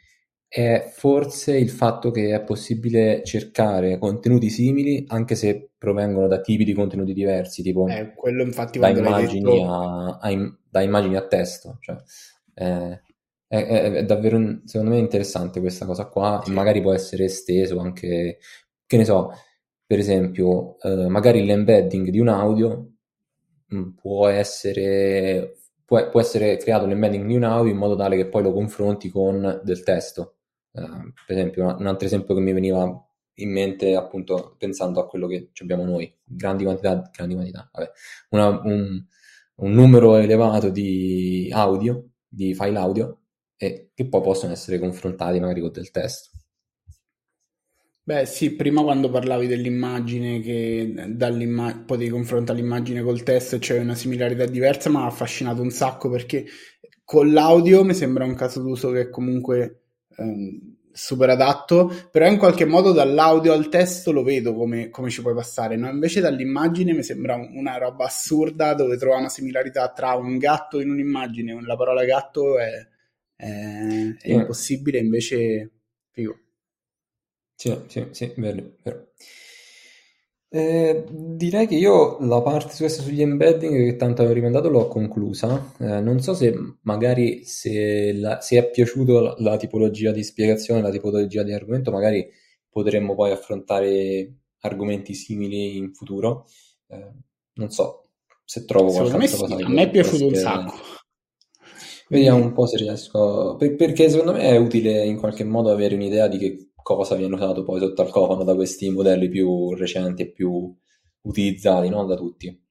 è forse il fatto che è possibile cercare contenuti simili anche se provengono da tipi di contenuti diversi, tipo Eh, quello infatti da immagini detto... a, a im- da immagini a testo. Cioè, eh, è, è- è davvero, secondo me, interessante questa cosa qua, Sì. magari può essere esteso anche, che ne so, per esempio, eh, magari l'embedding di un audio mh, può essere, può essere creato l'embedding di un audio in modo tale che poi lo confronti con del testo. Eh, per esempio, un un altro esempio che mi veniva in mente, appunto, pensando a quello che abbiamo noi, grandi quantità, grandi quantità, vabbè, una- un, un numero elevato di audio, di file audio, e che poi possono essere confrontati magari con del testo. Beh, sì, prima quando parlavi dell'immagine che potevi confrontare l'immagine col testo c'è una similarità diversa, mi ha affascinato un sacco perché con l'audio mi sembra un caso d'uso che comunque ehm, super adatto, però in qualche modo dall'audio al testo lo vedo come, come ci puoi passare, no? Invece dall'immagine mi sembra un- una roba assurda dove trova una similarità tra un gatto in un'immagine, la parola gatto è, è- è Sì. impossibile, invece figo. Sì, sì, sì, vero, vero. Eh, direi che io la parte su questa sugli embedding che tanto avevo rimandato l'ho conclusa. Eh, non so se magari se, la- se è piaciuto la, la tipologia di spiegazione, la tipologia di argomento, magari potremmo poi affrontare argomenti simili in futuro. Eh, non so se trovo Secondo qualche altra sì, cosa a me è piaciuto un sacco. Vediamo un po' se riesco, per- perché secondo me è utile in qualche modo avere un'idea di che cosa viene usato poi sotto al cofano da questi modelli più recenti e più utilizzati, no? Da tutti.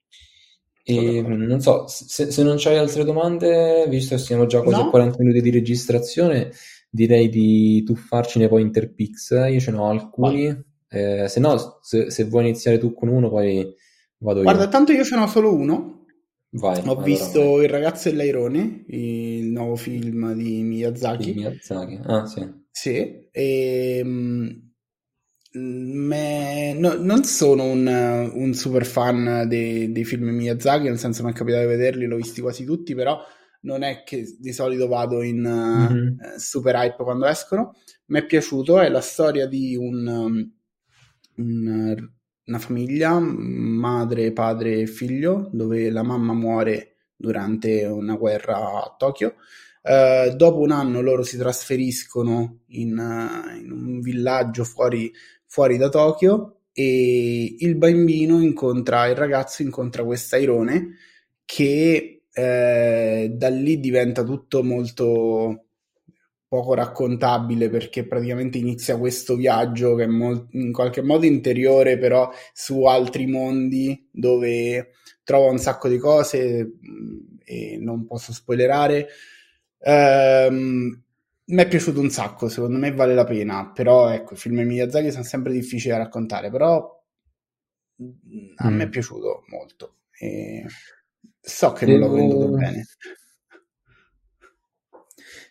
E d'accordo. non so, se, se non c'hai altre domande, visto che siamo già quasi a No. 40 minuti di registrazione, direi di tuffarcene poi Interpix. Io ce n'ho alcuni, eh, se no, se, se vuoi iniziare tu con uno, poi vado io. Guarda, tanto io ce n'ho solo uno. Vai, Ho allora visto vai. Il ragazzo e l'airone, il nuovo film di Di Miyazaki. Miyazaki. Ah, sì. Sì, e mm, me- no- non sono un, un super fan dei, dei film Miyazaki, nel senso mi è capitato di vederli, l'ho visti quasi tutti, però non è che di solito vado in Mhm. eh, super hype quando escono. Mi è piaciuto, è la storia di un, um, un- una famiglia, madre, padre e figlio, dove la mamma muore durante una guerra a Tokyo. Eh, dopo un anno loro si trasferiscono in, eh, in un villaggio fuori, fuori da Tokyo e il bambino incontra, il ragazzo incontra questa Irone che eh, da lì diventa tutto molto poco raccontabile perché praticamente inizia questo viaggio che è mol- in qualche modo interiore però su altri mondi dove trova un sacco di cose mh, e non posso spoilerare Ehm, mi è piaciuto un sacco secondo me vale la pena però ecco i film di Miyazaki sono sempre difficili da raccontare però mh, a me è Mm. piaciuto molto e so che non l'ho venduto bene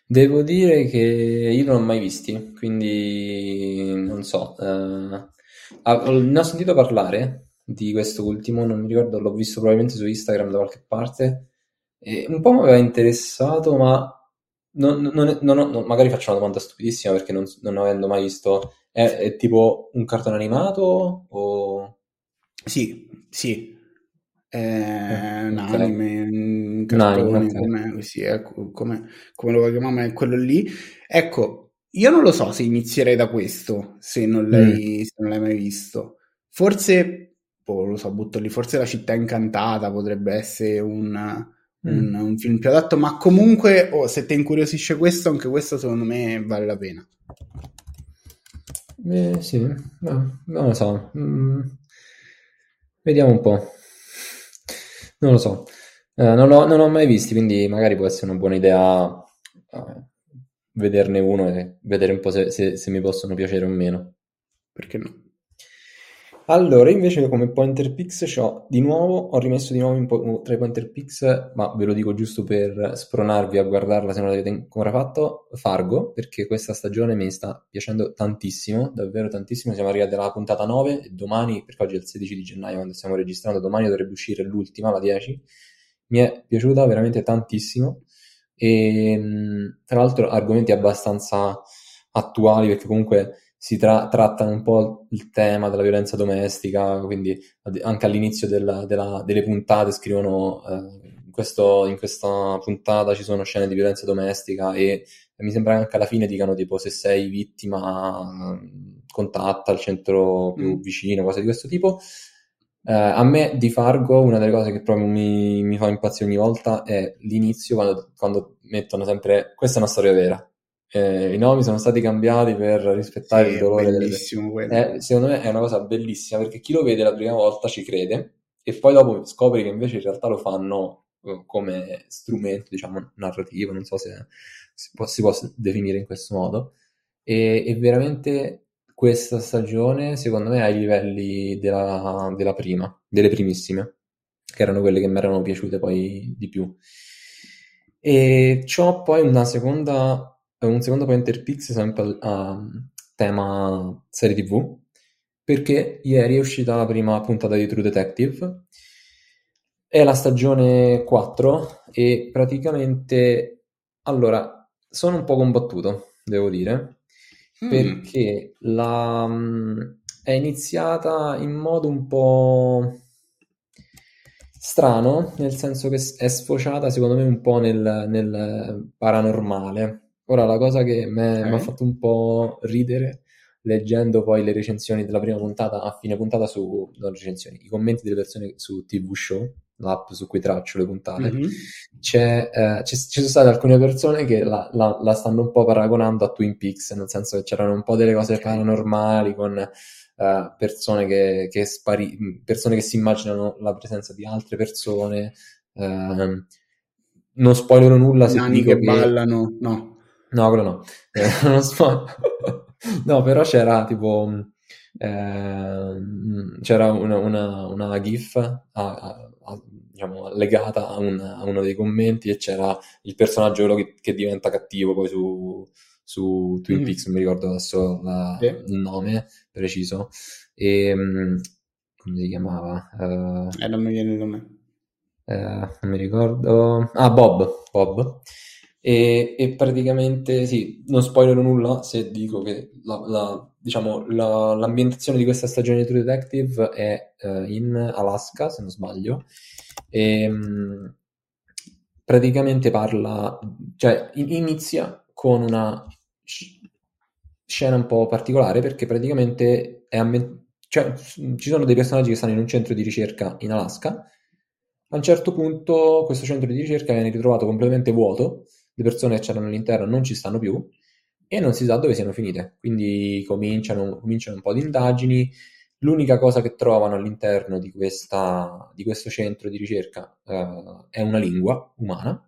Devo dire che io non l'ho mai visti, quindi non so. eh, ah, ne ho sentito parlare di questo ultimo, non mi ricordo, l'ho visto probabilmente su Instagram da qualche parte. E un po' mi aveva interessato, ma non, non non ho- non- magari faccio una domanda stupidissima perché non, non avendo mai visto. È, è tipo un cartone animato o... Sì, sì, è Eh, un anime, un Un cartone, come, sì, co- come, come lo chiamiamo, è quello lì. Ecco, io non lo so se inizierei da questo, se non Mm. l'hai, se non l'hai mai visto. Forse, boh, lo so, butto lì, forse La città incantata potrebbe essere un, un- Mm. un film più adatto, ma comunque, oh, se ti incuriosisce questo, anche questo secondo me vale la pena. Eh, sì, no, non lo so. Mm, vediamo un po'. Non lo so. Eh, non l'ho non l'ho mai visti, quindi magari può essere una buona idea eh, vederne uno e vedere un po' se, se- se mi possono piacere o meno. Perché no? Allora, invece come Pointer Pix c'ho di nuovo, ho rimesso di nuovo po- tra i Pointer Pix, ma ve lo dico giusto per spronarvi a guardarla se non l'avete ancora fatto, Fargo, perché questa stagione mi sta piacendo tantissimo, davvero tantissimo. Siamo arrivati alla puntata 9 e domani, perché oggi è il 16 di gennaio quando stiamo registrando, domani dovrebbe uscire l'ultima, la 10. Mi è piaciuta veramente tantissimo e tra l'altro argomenti abbastanza attuali perché comunque si tra- trattano un po' il tema della violenza domestica, quindi anche all'inizio della, della, delle puntate scrivono eh, in, questo, in, questa puntata ci sono scene di violenza domestica e, mi sembra che anche alla fine dicano tipo se sei vittima contatta il centro più mm. vicino, cose di questo tipo. Eh, a me di Fargo una delle cose che proprio mi, mi fa impazzire ogni volta è l'inizio quando, quando mettono sempre questa è una storia vera eh, I nomi sono stati cambiati per rispettare sì, il dolore bellissimo delle... eh, secondo me è una cosa bellissima perché chi lo vede la prima volta ci crede e poi dopo scopri che invece in realtà lo fanno eh, come strumento, diciamo, narrativo, non so se si può, si può definire in questo modo. E, e, veramente questa stagione, secondo me, ha i livelli della, della prima, delle primissime, che erano quelle che mi erano piaciute poi di più. E ciò poi una seconda un secondo Pointer Pix sempre a tema serie TV, perché ieri è uscita la prima puntata di True Detective. È la stagione 4 e praticamente allora sono un po' combattuto, devo dire, mm. perché la, è iniziata in modo un po' strano, nel senso che è sfociata secondo me un po' nel, nel paranormale Ora, la cosa che mi okay. ha fatto un po' ridere leggendo poi le recensioni della prima puntata a fine puntata su non recensioni, i commenti delle persone su TV Show, l'app su cui traccio le puntate, mm-hmm. c'è, eh, ci sono state alcune persone che la, la, la, stanno un po' paragonando a Twin Peaks, nel senso che c'erano un po' delle cose paranormali con eh, persone, che, che spari- persone che si immaginano la presenza di altre persone. Eh, non spoilerò nulla se Nani dico che, che ballano, no. No, quello no. Eh, non so. no, però c'era tipo... Eh, c'era una, una, una GIF a, a, a, diciamo, legata un, a, uno dei commenti e c'era il personaggio che, che diventa cattivo poi su, su Twin mm. Peaks, non mi ricordo adesso la, yeah. il nome preciso. E, mm, come si chiamava? Uh, eh, non mi viene il nome. Eh, non mi ricordo. Ah, Bob. Bob. E, e, praticamente sì, non spoilerò nulla se dico che la, la, diciamo, la, l'ambientazione di questa stagione di True Detective è uh, in Alaska, se non sbaglio, e um, praticamente parla, cioè in, inizia con una scena un po' particolare perché praticamente è ambien- cioè, ci sono dei personaggi che stanno in un centro di ricerca in Alaska. A un certo punto questo centro di ricerca viene ritrovato completamente vuoto le persone che c'erano all'interno non ci stanno più e non si sa dove siano finite. Quindi cominciano, cominciano un po' di indagini. L'unica cosa che trovano all'interno di, questa, di questo centro di ricerca uh, è una lingua umana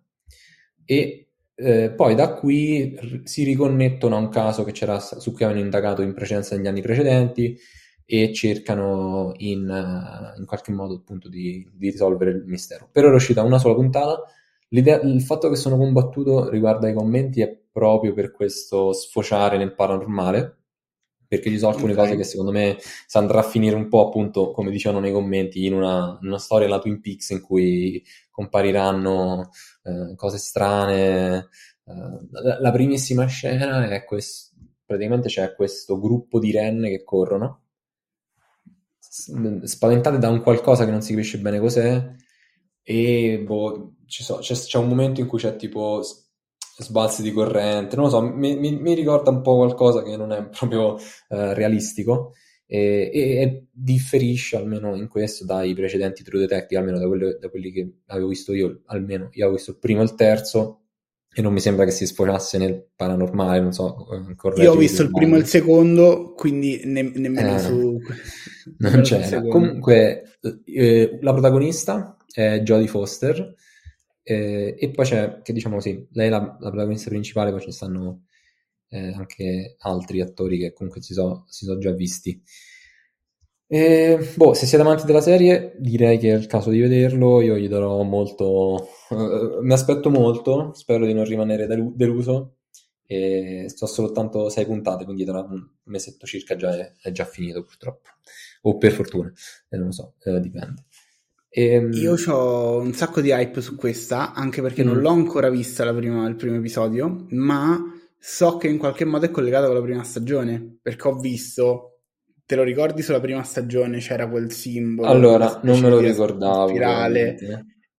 e eh, poi da qui r- si riconnettono a un caso su cui avevano indagato in precedenza negli anni precedenti e cercano in, uh, in qualche modo appunto di, di, risolvere il mistero. Per ora è uscita una sola puntata, L'idea, il fatto che sono combattuto riguardo ai commenti è proprio per questo sfociare nel paranormale, perché ci sono alcune okay. cose che secondo me si andrà a finire un po' appunto, come dicevano nei commenti, in una, una storia la Twin Peaks in cui compariranno eh, cose strane. Eh, la, la, primissima scena è questo, praticamente c'è questo gruppo di renne che corrono, spaventate da un qualcosa che non si capisce bene cos'è, e boh, so, c'è, c'è, un momento in cui c'è tipo sbalzi di corrente, non lo so, mi, mi, mi ricorda un po' qualcosa che non è proprio eh, realistico e, e, e, differisce almeno in questo dai precedenti True Detective, almeno da, quelli, da quelli che avevo visto io, almeno io avevo visto il primo e il terzo e non mi sembra che si sfociasse nel paranormale, non so. Eh, io ho visto il primo e il secondo, quindi ne, nemmeno eh, su... Non c'era. Comunque, eh, la protagonista è Jodie Foster, eh, e poi c'è, che diciamo sì, lei è la, la protagonista principale, poi ci stanno eh, anche altri attori che comunque si sono so già visti. E, boh, se siete amanti della serie, direi che è il caso di vederlo. Io gli darò molto. eh, mi aspetto molto. Spero di non rimanere delu- deluso. E sto soltanto sei puntate, quindi tra un mesetto circa già è, è già finito, purtroppo. O per fortuna, eh, non lo so, eh, dipende. Ehm, Io ho un sacco di hype su questa, anche perché non Mm. l'ho ancora vista la prima- il primo episodio, ma so che in qualche modo è collegata con la prima stagione, perché ho visto, te lo ricordi sulla prima stagione c'era quel simbolo, Allora, non me lo ricordavo. spirale,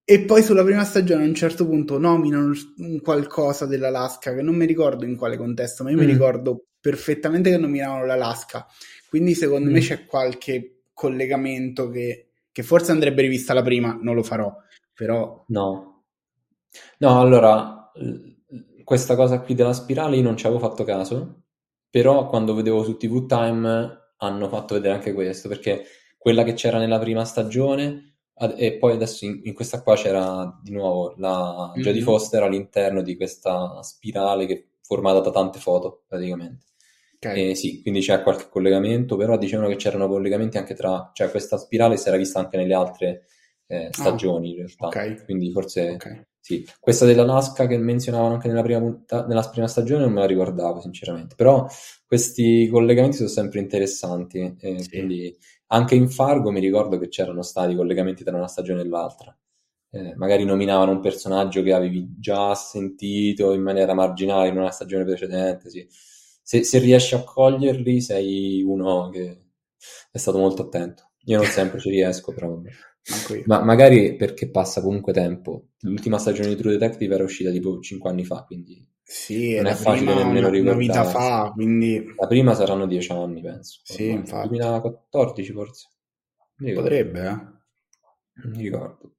e poi sulla prima stagione a un certo punto nominano un qualcosa dell'Alaska, che non mi ricordo in quale contesto, ma io mi Mm. ricordo perfettamente che nominavano l'Alaska, quindi secondo me Mm. c'è qualche collegamento che che forse andrebbe rivista la prima, non lo farò, però No. No, allora, questa cosa qui della spirale io non ci avevo fatto caso, però quando vedevo su TV Time hanno fatto vedere anche questo, perché quella che c'era nella prima stagione e poi adesso in, in questa qua c'era di nuovo la Jodie Mhm. Foster all'interno di questa spirale che è formata da tante foto, praticamente. Ok. Eh, sì, quindi c'è qualche collegamento, però dicevano che c'erano collegamenti anche tra, cioè questa spirale si era vista anche nelle altre eh, stagioni in realtà, ok. quindi forse ok. sì. Questa dell'Alaska che menzionavano anche nella prima, punta- nella prima stagione non me la ricordavo sinceramente, però questi collegamenti sono sempre interessanti, eh, Sì. quindi anche in Fargo mi ricordo che c'erano stati collegamenti tra una stagione e l'altra. Eh, magari nominavano un personaggio che avevi già sentito in maniera marginale in una stagione precedente, sì. Se, se riesci a coglierli, sei uno che è stato molto attento. Io non sempre ci riesco, però. Ma magari perché passa comunque tempo. L'ultima stagione di True Detective era uscita tipo 5 anni fa, quindi Sì, non è facile nemmeno una, una vita fa, quindi La prima saranno 10 anni, penso. Sì, ormai. infatti. 2014 forse. Potrebbe, eh. Non mi ricordo.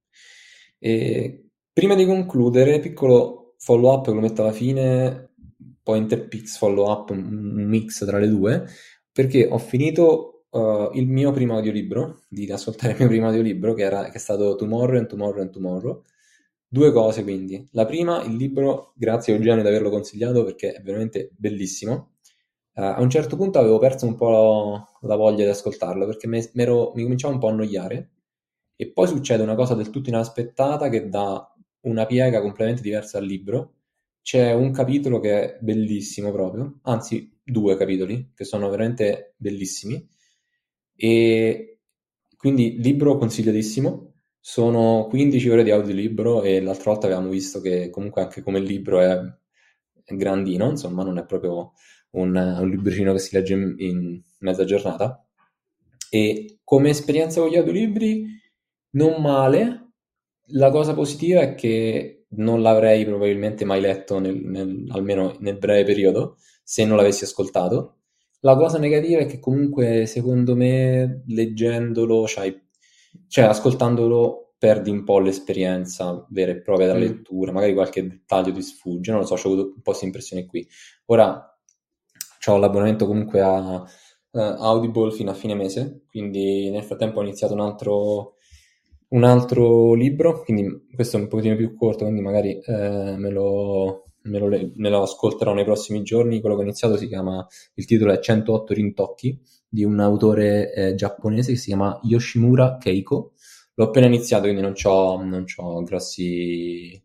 E prima di concludere, piccolo follow up che lo metto alla fine, Pointer Pix follow up, un mix tra le due, perché ho finito uh, il mio primo audiolibro, di ascoltare il mio primo audiolibro, che, era, che è stato Tomorrow and Tomorrow and Tomorrow. Due cose quindi. La prima, il libro, grazie Eugenio di averlo consigliato perché è veramente bellissimo. Eh, a un certo punto avevo perso un po' la voglia di ascoltarlo perché me- m'ero- mi cominciava un po' a annoiare e poi succede una cosa del tutto inaspettata che dà una piega completamente diversa al libro. C'è un capitolo che è bellissimo proprio, anzi due capitoli che sono veramente bellissimi e quindi libro consigliatissimo. Sono 15 ore di audiolibro e l'altra volta avevamo visto che comunque anche come libro è, grandino, insomma non è proprio un, un libricino che si legge in, in mezza giornata. E come esperienza con gli audiolibri, non male. La cosa positiva è che non l'avrei probabilmente mai letto, nel- nel- almeno nel breve periodo, se non l'avessi ascoltato. La cosa negativa è che comunque, secondo me, leggendolo, c'hai- cioè ascoltandolo, perdi un po' l'esperienza vera e propria della Mm. lettura, magari qualche dettaglio ti sfugge, non lo so, ho avuto un po' questa impressione qui. Ora, ho l'abbonamento comunque a eh, Audible fino a fine mese, quindi nel frattempo ho iniziato un altro, un altro libro, quindi questo è un pochettino più corto, quindi magari eh, me lo, me lo me lo ascolterò nei prossimi giorni. Quello che ho iniziato si chiama, il titolo è 108 rintocchi di un autore eh, giapponese che si chiama Yoshimura Keiko. L'ho appena iniziato, quindi non c'ho, non grossi...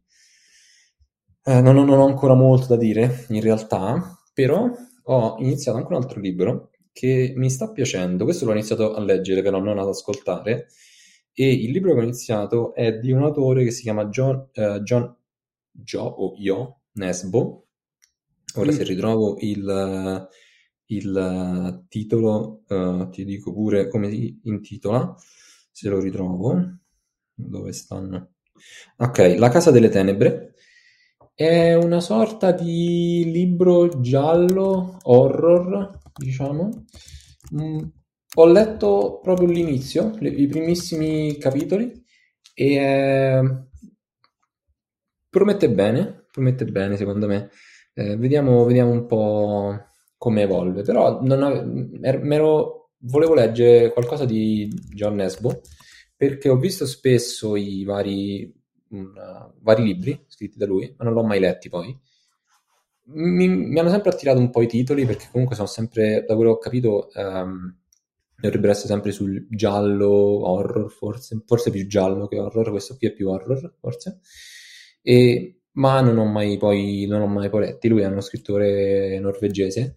eh, non, ho- non ho ancora molto da dire, in realtà, però ho iniziato anche un altro libro che mi sta piacendo. Questo l'ho iniziato a leggere, però non ad ascoltare. E il libro che ho iniziato è di un autore che si chiama John, eh, John Gio o Io Nesbo. Ora Mm. se ritrovo il, il titolo, eh, ti dico pure come si intitola, se lo ritrovo. Dove stanno? Ok, La Casa delle Tenebre. È una sorta di libro giallo, horror, diciamo. Mm, ho letto proprio l'inizio, le- i primissimi capitoli e eh, promette bene, promette bene secondo me. Eh, vediamo, vediamo un po' come evolve, però ave- er- m'ero- volevo leggere qualcosa di John Nesbo perché ho visto spesso i vari, mm, vari libri scritti da lui, ma non l'ho mai letti poi. Mi, mi hanno sempre attirato un po' i titoli perché comunque sono sempre, da quello che ho capito, ehm, dovrebbero essere sempre sul giallo horror, forse, forse più giallo che horror, questo qui è più horror, forse. E, ma non ho mai poi, non ho mai poi letti, lui è uno scrittore norvegese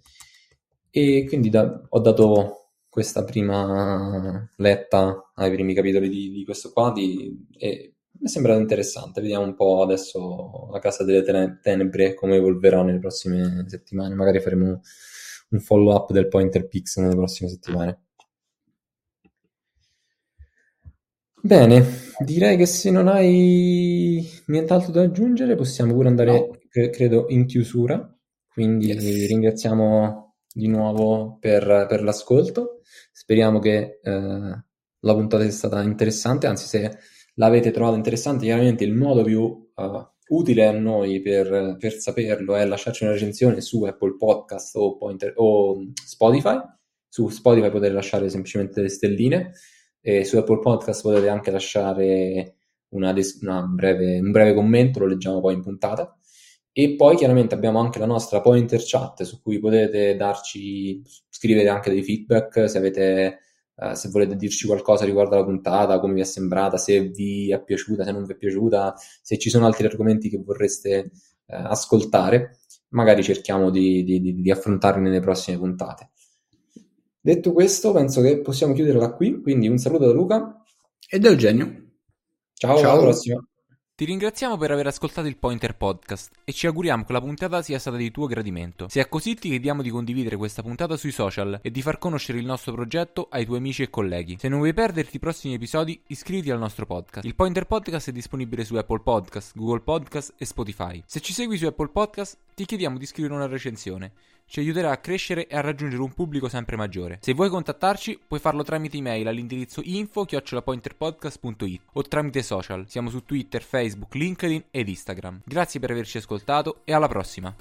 e quindi da, ho dato questa prima letta ai primi capitoli di, di questo qua di, e mi è sembrato interessante. Vediamo un po' adesso la Casa delle Tenebre come evolverà nelle prossime settimane. Magari faremo un follow up del Pointer Pix nelle prossime settimane. Bene, direi che se non hai nient'altro da aggiungere possiamo pure andare, no. credo, in chiusura. Quindi yes. ringraziamo di nuovo per, per l'ascolto. Speriamo che eh, la puntata sia stata interessante, anzi se l'avete trovato interessante, chiaramente il modo più uh, utile a noi per, per, saperlo è lasciarci una recensione su Apple Podcast o, Pointer, o Spotify. Su Spotify potete lasciare semplicemente le stelline e su Apple Podcast potete anche lasciare una una breve, un breve commento, lo leggiamo poi in puntata. E poi chiaramente abbiamo anche la nostra Pointer Chat su cui potete darci, scrivere anche dei feedback se avete Uh, se volete dirci qualcosa riguardo alla puntata, come vi è sembrata, se vi è piaciuta, se non vi è piaciuta, se ci sono altri argomenti che vorreste uh, ascoltare, magari cerchiamo di, di, di, affrontarli nelle prossime puntate. Detto questo, penso che possiamo chiuderla qui, quindi un saluto da Luca e da Eugenio. Ciao, Ciao. alla prossima. Ti ringraziamo per aver ascoltato il Pointer Podcast e ci auguriamo che la puntata sia stata di tuo gradimento. Se è così ti chiediamo di condividere questa puntata sui social e di far conoscere il nostro progetto ai tuoi amici e colleghi. Se non vuoi perderti i prossimi episodi, iscriviti al nostro podcast. Il Pointer Podcast è disponibile su Apple Podcast, Google Podcast e Spotify. Se ci segui su Apple Podcast, ti chiediamo di scrivere una recensione ci aiuterà a crescere e a raggiungere un pubblico sempre maggiore. Se vuoi contattarci, puoi farlo tramite email all'indirizzo info-pointerpodcast.it o tramite social. Siamo su Twitter, Facebook, LinkedIn ed Instagram. Grazie per averci ascoltato e alla prossima!